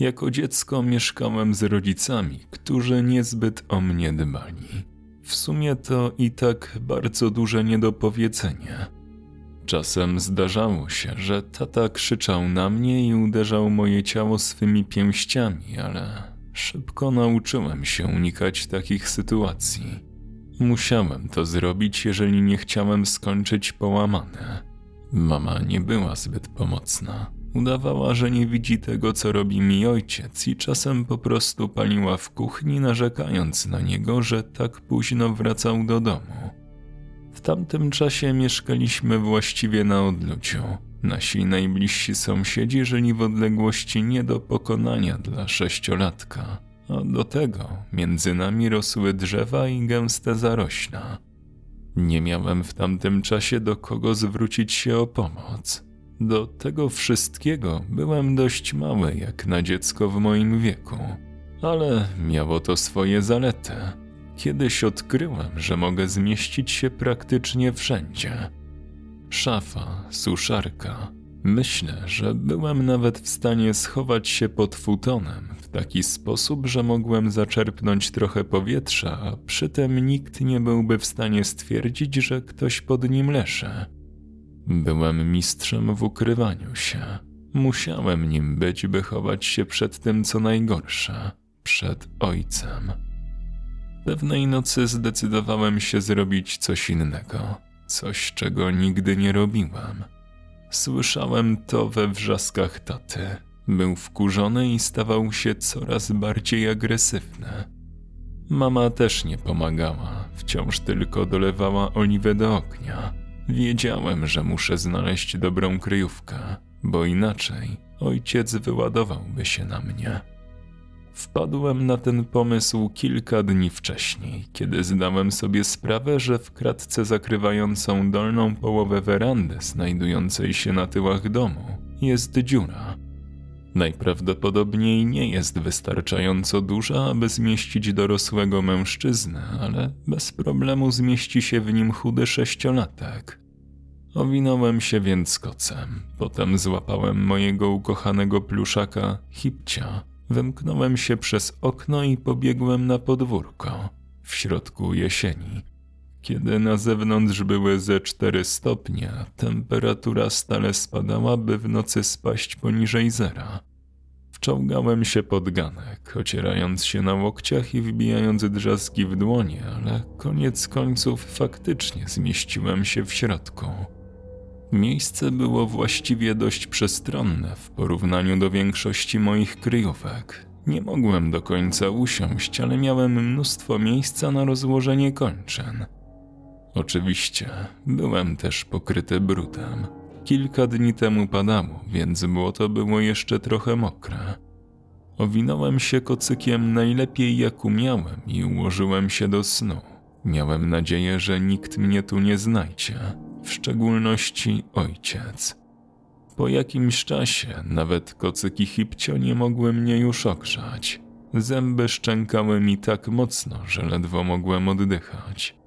Jako dziecko mieszkałem z rodzicami, którzy niezbyt o mnie dbali. W sumie to i tak bardzo duże niedopowiedzenie. Czasem zdarzało się, że tata krzyczał na mnie i uderzał moje ciało swymi pięściami, ale szybko nauczyłem się unikać takich sytuacji. Musiałem to zrobić, jeżeli nie chciałem skończyć połamane. Mama nie była zbyt pomocna. Udawała, że nie widzi tego, co robi mi ojciec, i czasem po prostu paliła w kuchni, narzekając na niego, że tak późno wracał do domu. W tamtym czasie mieszkaliśmy właściwie na odluciu. Nasi najbliżsi sąsiedzi żyli w odległości nie do pokonania dla sześciolatka, a do tego między nami rosły drzewa i gęste zarośla. Nie miałem w tamtym czasie do kogo zwrócić się o pomoc. Do tego wszystkiego byłem dość mały jak na dziecko w moim wieku, ale miało to swoje zalety. Kiedyś odkryłem, że mogę zmieścić się praktycznie wszędzie. Szafa, suszarka. Myślę, że byłem nawet w stanie schować się pod futonem w taki sposób, że mogłem zaczerpnąć trochę powietrza, a przy tym nikt nie byłby w stanie stwierdzić, że ktoś pod nim leży. Byłem mistrzem w ukrywaniu się. Musiałem nim być, by chować się przed tym, co najgorsze przed ojcem. Pewnej nocy zdecydowałem się zrobić coś innego, coś czego nigdy nie robiłem. Słyszałem to we wrzaskach taty. Był wkurzony i stawał się coraz bardziej agresywny. Mama też nie pomagała, wciąż tylko dolewała oliwę do ognia. Wiedziałem, że muszę znaleźć dobrą kryjówkę, bo inaczej ojciec wyładowałby się na mnie. Wpadłem na ten pomysł kilka dni wcześniej, kiedy zdałem sobie sprawę, że w kratce zakrywającą dolną połowę werandy znajdującej się na tyłach domu jest dziura. Najprawdopodobniej nie jest wystarczająco duża, aby zmieścić dorosłego mężczyznę, ale bez problemu zmieści się w nim chudy sześciolatek. Owinąłem się więc kocem, potem złapałem mojego ukochanego pluszaka, hipcia, Wymknąłem się przez okno i pobiegłem na podwórko w środku jesieni. Kiedy na zewnątrz były ze cztery stopnie, temperatura stale spadała, by w nocy spaść poniżej zera. Wczołgałem się pod ganek, ocierając się na łokciach i wbijając drzazgi w dłonie, ale koniec końców faktycznie zmieściłem się w środku. Miejsce było właściwie dość przestronne w porównaniu do większości moich kryjówek. Nie mogłem do końca usiąść, ale miałem mnóstwo miejsca na rozłożenie kończyn. Oczywiście byłem też pokryty brudem. Kilka dni temu padało, więc błoto było jeszcze trochę mokre. Owinąłem się kocykiem najlepiej jak umiałem i ułożyłem się do snu. Miałem nadzieję, że nikt mnie tu nie znajdzie w szczególności ojciec. Po jakimś czasie nawet kocyki hipcio nie mogły mnie już ogrzać. Zęby szczękały mi tak mocno, że ledwo mogłem oddychać.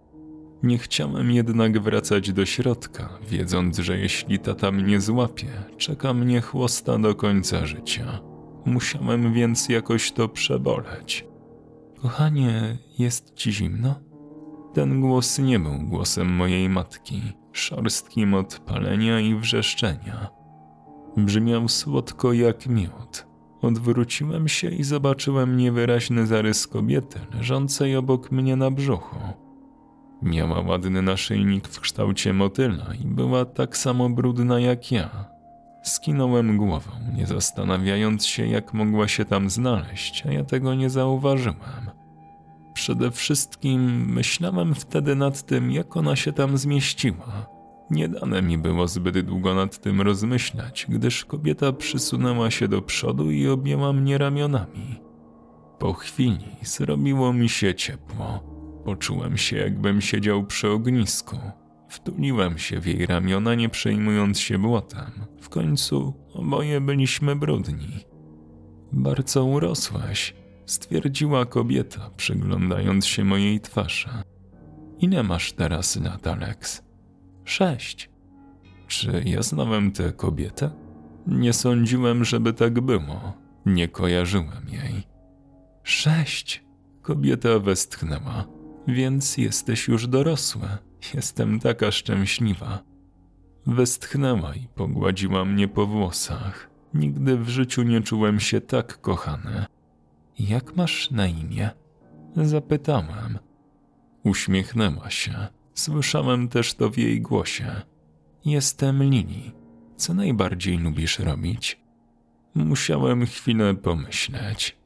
Nie chciałem jednak wracać do środka, wiedząc, że jeśli tata mnie złapie, czeka mnie chłosta do końca życia. Musiałem więc jakoś to przeboleć. Kochanie, jest ci zimno? Ten głos nie był głosem mojej matki szorstkim od palenia i wrzeszczenia. Brzmiał słodko jak miód. Odwróciłem się i zobaczyłem niewyraźny zarys kobiety leżącej obok mnie na brzuchu. Miała ładny naszyjnik w kształcie motyla i była tak samo brudna jak ja. Skinąłem głową, nie zastanawiając się, jak mogła się tam znaleźć, a ja tego nie zauważyłem. Przede wszystkim myślałem wtedy nad tym, jak ona się tam zmieściła. Nie dane mi było zbyt długo nad tym rozmyślać, gdyż kobieta przysunęła się do przodu i objęła mnie ramionami. Po chwili zrobiło mi się ciepło. Poczułem się, jakbym siedział przy ognisku. Wtuliłem się w jej ramiona, nie przejmując się błotem. W końcu oboje byliśmy brudni. Bardzo urosłaś, stwierdziła kobieta, przyglądając się mojej twarzy. Ile masz teraz lat, Alex? Sześć. Czy ja znałem tę kobietę? Nie sądziłem, żeby tak było. Nie kojarzyłem jej. Sześć. Kobieta westchnęła. Więc jesteś już dorosła. Jestem taka szczęśliwa. Westchnęła i pogładziła mnie po włosach. Nigdy w życiu nie czułem się tak kochany. Jak masz na imię? Zapytałem. Uśmiechnęła się. Słyszałem też to w jej głosie. Jestem Lili. Co najbardziej lubisz robić? Musiałem chwilę pomyśleć.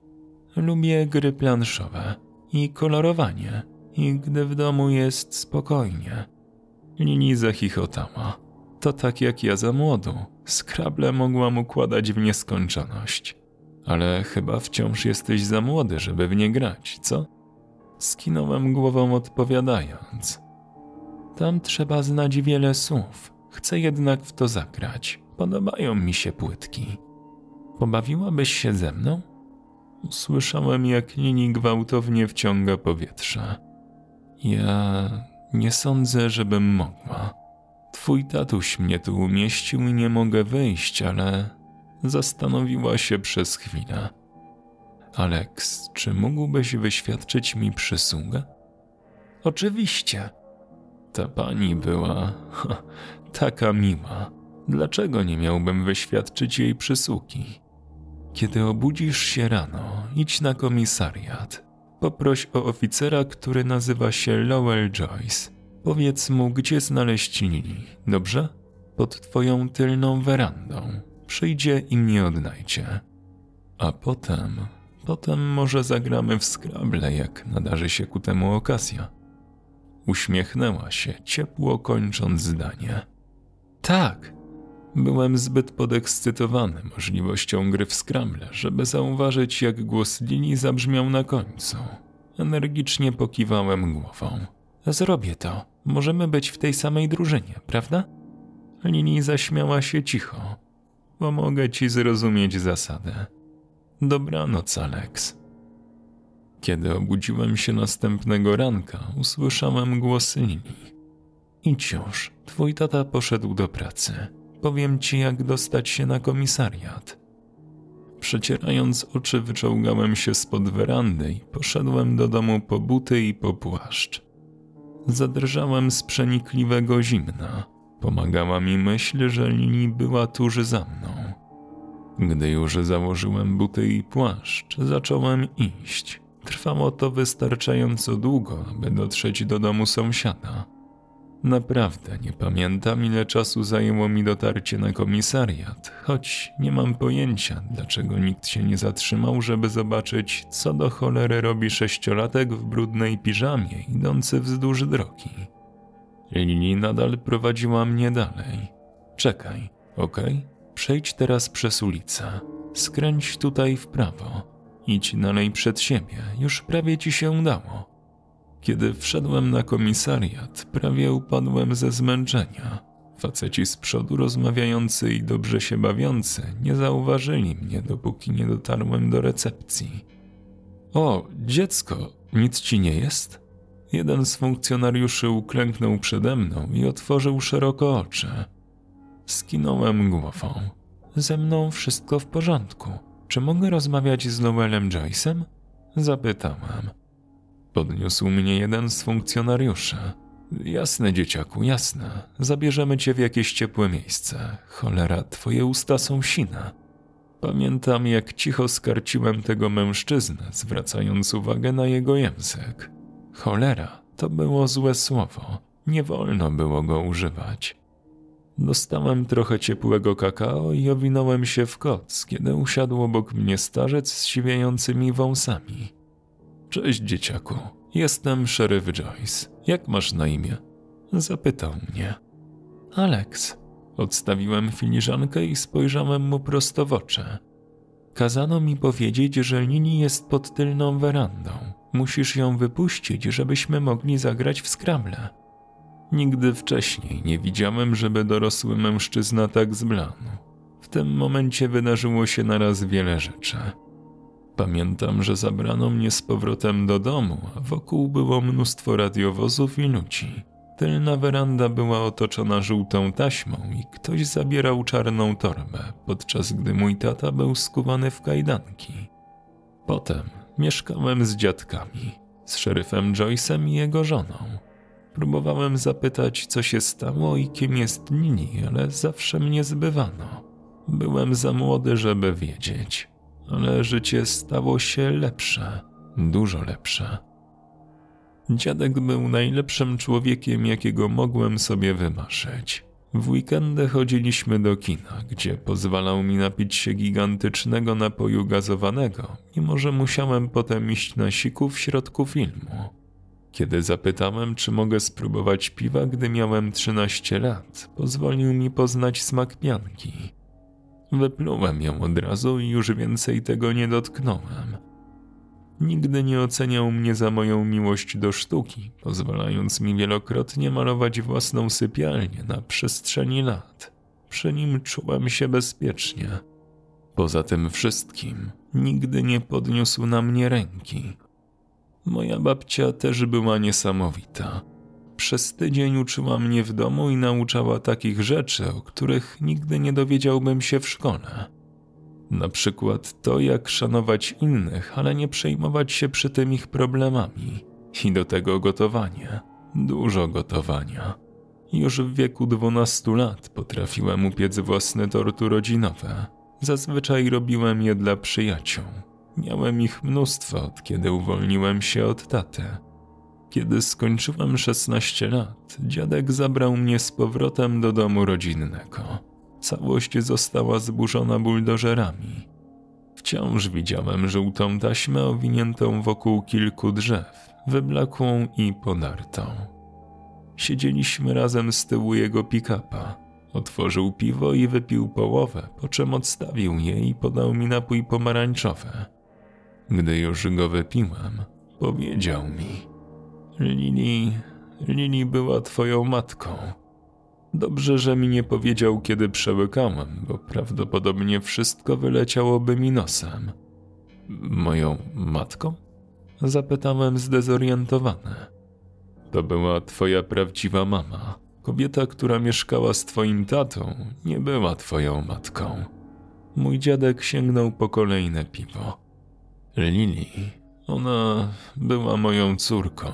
Lubię gry planszowe i kolorowanie, i gdy w domu jest spokojnie. Lili zachichotała. To tak jak ja za młodu. Skrable mogłam układać w nieskończoność. Ale chyba wciąż jesteś za młody, żeby w nie grać, co? Skinąłem głową odpowiadając. Tam trzeba znać wiele słów. Chcę jednak w to zagrać. Podobają mi się płytki. Pobawiłabyś się ze mną? Słyszałem, jak Lini gwałtownie wciąga powietrze. Ja nie sądzę, żebym mogła. Twój tatuś mnie tu umieścił i nie mogę wyjść, ale zastanowiła się przez chwilę. Alex, czy mógłbyś wyświadczyć mi przysługę? Oczywiście. Ta pani była ha, taka miła. Dlaczego nie miałbym wyświadczyć jej przysługi? Kiedy obudzisz się rano, idź na komisariat. Poproś o oficera, który nazywa się Lowell Joyce. Powiedz mu, gdzie znaleźć Lili, dobrze? Pod twoją tylną werandą. Przyjdzie i mnie odnajdzie. A potem, potem może zagramy w skrable, jak nadarzy się ku temu okazja. Uśmiechnęła się, ciepło kończąc zdanie. Tak, Byłem zbyt podekscytowany możliwością gry w skramble, żeby zauważyć, jak głos Lini zabrzmiał na końcu. Energicznie pokiwałem głową. Zrobię to. Możemy być w tej samej drużynie, prawda? Lini zaśmiała się cicho. Pomogę ci zrozumieć zasadę. Dobranoc, Alex. Kiedy obudziłem się następnego ranka, usłyszałem głosy Lini. Idź już, twój tata poszedł do pracy. Powiem ci, jak dostać się na komisariat. Przecierając oczy, wyczołgałem się spod werandy i poszedłem do domu po buty i po płaszcz. Zadrżałem z przenikliwego zimna. Pomagała mi myśl, że Lini była tuż za mną. Gdy już założyłem buty i płaszcz, zacząłem iść. Trwało to wystarczająco długo, aby dotrzeć do domu sąsiada. Naprawdę nie pamiętam, ile czasu zajęło mi dotarcie na komisariat, choć nie mam pojęcia, dlaczego nikt się nie zatrzymał, żeby zobaczyć, co do cholery robi sześciolatek w brudnej piżamie idący wzdłuż drogi. Lili nadal prowadziła mnie dalej. Czekaj, okej? Okay? Przejdź teraz przez ulicę. Skręć tutaj w prawo. Idź dalej przed siebie, już prawie ci się udało. Kiedy wszedłem na komisariat, prawie upadłem ze zmęczenia. Faceci z przodu rozmawiający i dobrze się bawiący nie zauważyli mnie, dopóki nie dotarłem do recepcji. O, dziecko, nic ci nie jest? Jeden z funkcjonariuszy uklęknął przede mną i otworzył szeroko oczy. Skinąłem głową. Ze mną wszystko w porządku. Czy mogę rozmawiać z Noelem Joyce'em? Zapytałem. Podniósł mnie jeden z funkcjonariuszy. Jasne, dzieciaku, jasne. Zabierzemy cię w jakieś ciepłe miejsce. Cholera, twoje usta są sine. Pamiętam, jak cicho skarciłem tego mężczyznę, zwracając uwagę na jego język. Cholera, to było złe słowo. Nie wolno było go używać. Dostałem trochę ciepłego kakao i owinąłem się w koc, kiedy usiadł obok mnie starzec z siwiejącymi wąsami. Cześć, dzieciaku. Jestem szeryf Joyce. Jak masz na imię? Zapytał mnie. Alex. Odstawiłem filiżankę i spojrzałem mu prosto w oczy. Kazano mi powiedzieć, że Lini jest pod tylną werandą. Musisz ją wypuścić, żebyśmy mogli zagrać w skrable. Nigdy wcześniej nie widziałem, żeby dorosły mężczyzna tak zbladł. W tym momencie wydarzyło się naraz wiele rzeczy. Pamiętam, że zabrano mnie z powrotem do domu, a wokół było mnóstwo radiowozów i ludzi. Tylna weranda była otoczona żółtą taśmą i ktoś zabierał czarną torbę, podczas gdy mój tata był skuwany w kajdanki. Potem mieszkałem z dziadkami, z szeryfem Joyce'em i jego żoną. Próbowałem zapytać, co się stało i kim jest Nini, ale zawsze mnie zbywano. Byłem za młody, żeby wiedzieć, ale życie stało się lepsze, dużo lepsze. Dziadek był najlepszym człowiekiem, jakiego mogłem sobie wymarzyć. W weekendy chodziliśmy do kina, gdzie pozwalał mi napić się gigantycznego napoju gazowanego, mimo że musiałem potem iść na siku w środku filmu. Kiedy zapytałem, czy mogę spróbować piwa, gdy miałem 13 lat, pozwolił mi poznać smak pianki. Wyplułem ją od razu i już więcej tego nie dotknąłem. Nigdy nie oceniał mnie za moją miłość do sztuki, pozwalając mi wielokrotnie malować własną sypialnię na przestrzeni lat. Przy nim czułem się bezpiecznie. Poza tym wszystkim, nigdy nie podniósł na mnie ręki. Moja babcia też była niesamowita. Przez tydzień uczyła mnie w domu i nauczała takich rzeczy, o których nigdy nie dowiedziałbym się w szkole. Na przykład to, jak szanować innych, ale nie przejmować się przy tym ich problemami. I do tego gotowanie. Dużo gotowania. Już w wieku 12 lat potrafiłem upiec własne torty rodzinowe. Zazwyczaj robiłem je dla przyjaciół. Miałem ich mnóstwo od kiedy uwolniłem się od taty. Kiedy skończyłem 16 lat, dziadek zabrał mnie z powrotem do domu rodzinnego. Całość została zburzona buldożerami. Wciąż widziałem żółtą taśmę owiniętą wokół kilku drzew, wyblakłą i podartą. Siedzieliśmy razem z tyłu jego pick-upa. Otworzył piwo i wypił połowę, po czym odstawił je i podał mi napój pomarańczowy. Gdy już go wypiłem, powiedział mi: Lili, Lili była twoją matką. Dobrze, że mi nie powiedział, kiedy przełykałem, bo prawdopodobnie wszystko wyleciałoby mi nosem. Moją matką? Zapytałem zdezorientowany. To była twoja prawdziwa mama. Kobieta, która mieszkała z twoim tatą, nie była twoją matką. Mój dziadek sięgnął po kolejne piwo. Lili, ona była moją córką.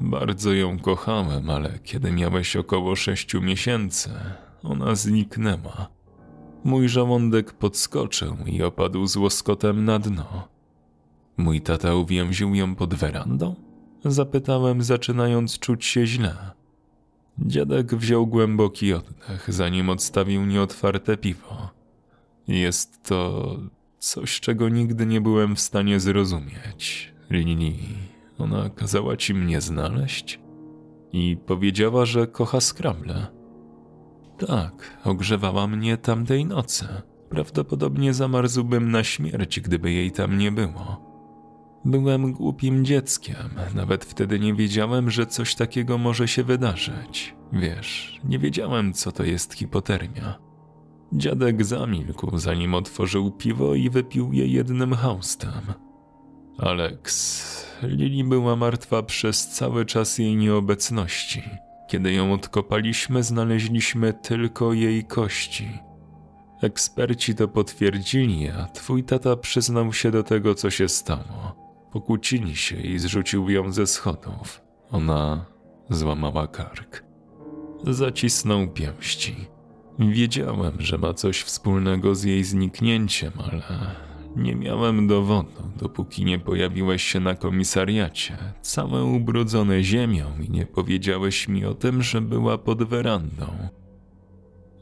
Bardzo ją kochałem, ale kiedy miałeś około sześciu miesięcy, ona zniknęła. Mój żołądek podskoczył i opadł z łoskotem na dno. Mój tata uwięził ją pod werandą? Zapytałem, zaczynając czuć się źle. Dziadek wziął głęboki oddech, zanim odstawił nieotwarte piwo. Jest to coś, czego nigdy nie byłem w stanie zrozumieć. Lini, ona kazała ci mnie znaleźć i powiedziała, że kocha skrable. Tak, ogrzewała mnie tamtej nocy. Prawdopodobnie zamarzłbym na śmierć, gdyby jej tam nie było. Byłem głupim dzieckiem, nawet wtedy nie wiedziałem, że coś takiego może się wydarzyć. Wiesz, nie wiedziałem, co to jest hipotermia. Dziadek zamilkł, zanim otworzył piwo i wypił je jednym haustem. Alex, Lili była martwa przez cały czas jej nieobecności. Kiedy ją odkopaliśmy, znaleźliśmy tylko jej kości. Eksperci to potwierdzili, a twój tata przyznał się do tego, co się stało. Pokłócili się i zrzucił ją ze schodów. Ona złamała kark. Zacisnął pięści. Wiedziałem, że ma coś wspólnego z jej zniknięciem, ale nie miałem dowodu, dopóki nie pojawiłeś się na komisariacie, całe ubrudzone ziemią i nie powiedziałeś mi o tym, że była pod werandą.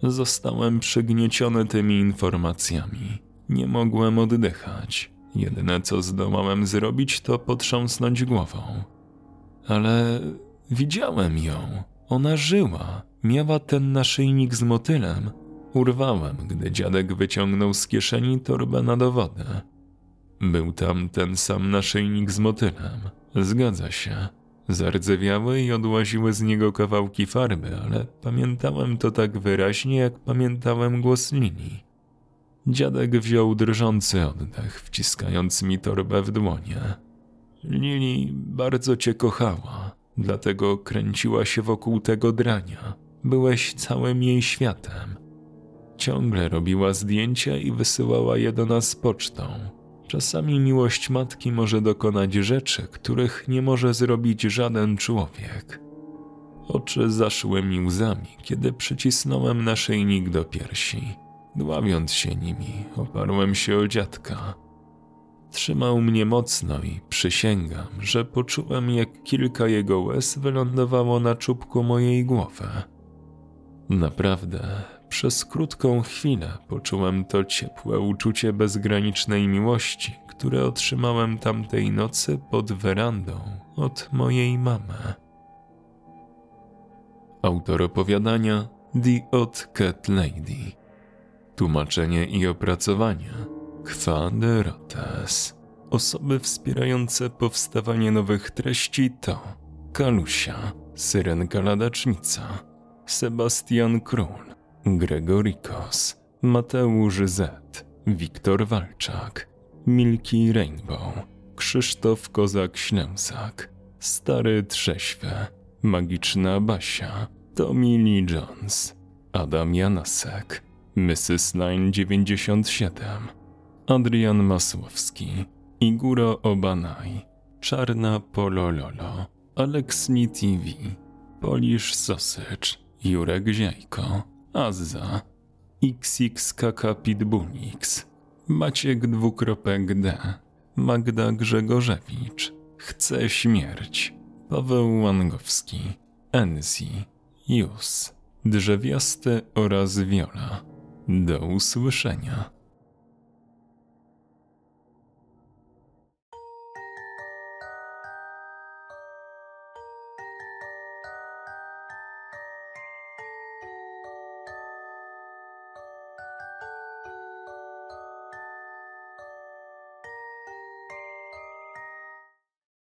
Zostałem przygnieciony tymi informacjami. Nie mogłem oddychać. Jedyne co zdołałem zrobić, to potrząsnąć głową. Ale widziałem ją. Ona żyła. Miała ten naszyjnik z motylem Urwałem, gdy dziadek wyciągnął z kieszeni torbę na dowody. Był tam ten sam naszyjnik z motylem. Zgadza się. Zardzewiały i odłaziły z niego kawałki farby, ale pamiętałem to tak wyraźnie, jak pamiętałem głos Lini. Dziadek wziął drżący oddech, wciskając mi torbę w dłonie. Lili bardzo cię kochała. dlatego kręciła się wokół tego drania. Byłeś całym jej światem. Ciągle robiła zdjęcia i wysyłała je do nas pocztą. Czasami miłość matki może dokonać rzeczy, których nie może zrobić żaden człowiek. Oczy zaszły mi łzami, kiedy przycisnąłem naszyjnik do piersi. Dławiąc się nimi, oparłem się o dziadka. Trzymał mnie mocno i przysięgam, że poczułem, jak kilka jego łez wylądowało na czubku mojej głowy. Naprawdę, przez krótką chwilę poczułem to ciepłe uczucie bezgranicznej miłości, które otrzymałem tamtej nocy pod werandą od mojej mamy. Autor opowiadania The Odd Cat Lady. Tłumaczenie i opracowanie Kwa de Rotes. Osoby wspierające powstawanie nowych treści to Kalusia, Syrenka Ladacznica, Sebastian Król, Gregorikos, Mateusz Z, Wiktor Walczak, Milki Rainbow, Krzysztof Kozak-Ślęsak, Stary Trześwy, Magiczna Basia, Tommy Lee Jones, Adam Janasek, Mrs. Line 97, Adrian Masłowski, Iguro Obanaj, Czarna Polololo, Aleksni TV, Polish Sausage, Jurek Ziajko, Azza, XXKK Pitbulix, Maciek dwukropek D, Magda Grzegorzewicz, Chce śmierć, Paweł Łangowski, Enzi, Jus, Drzewiasty oraz Wiola. Do usłyszenia.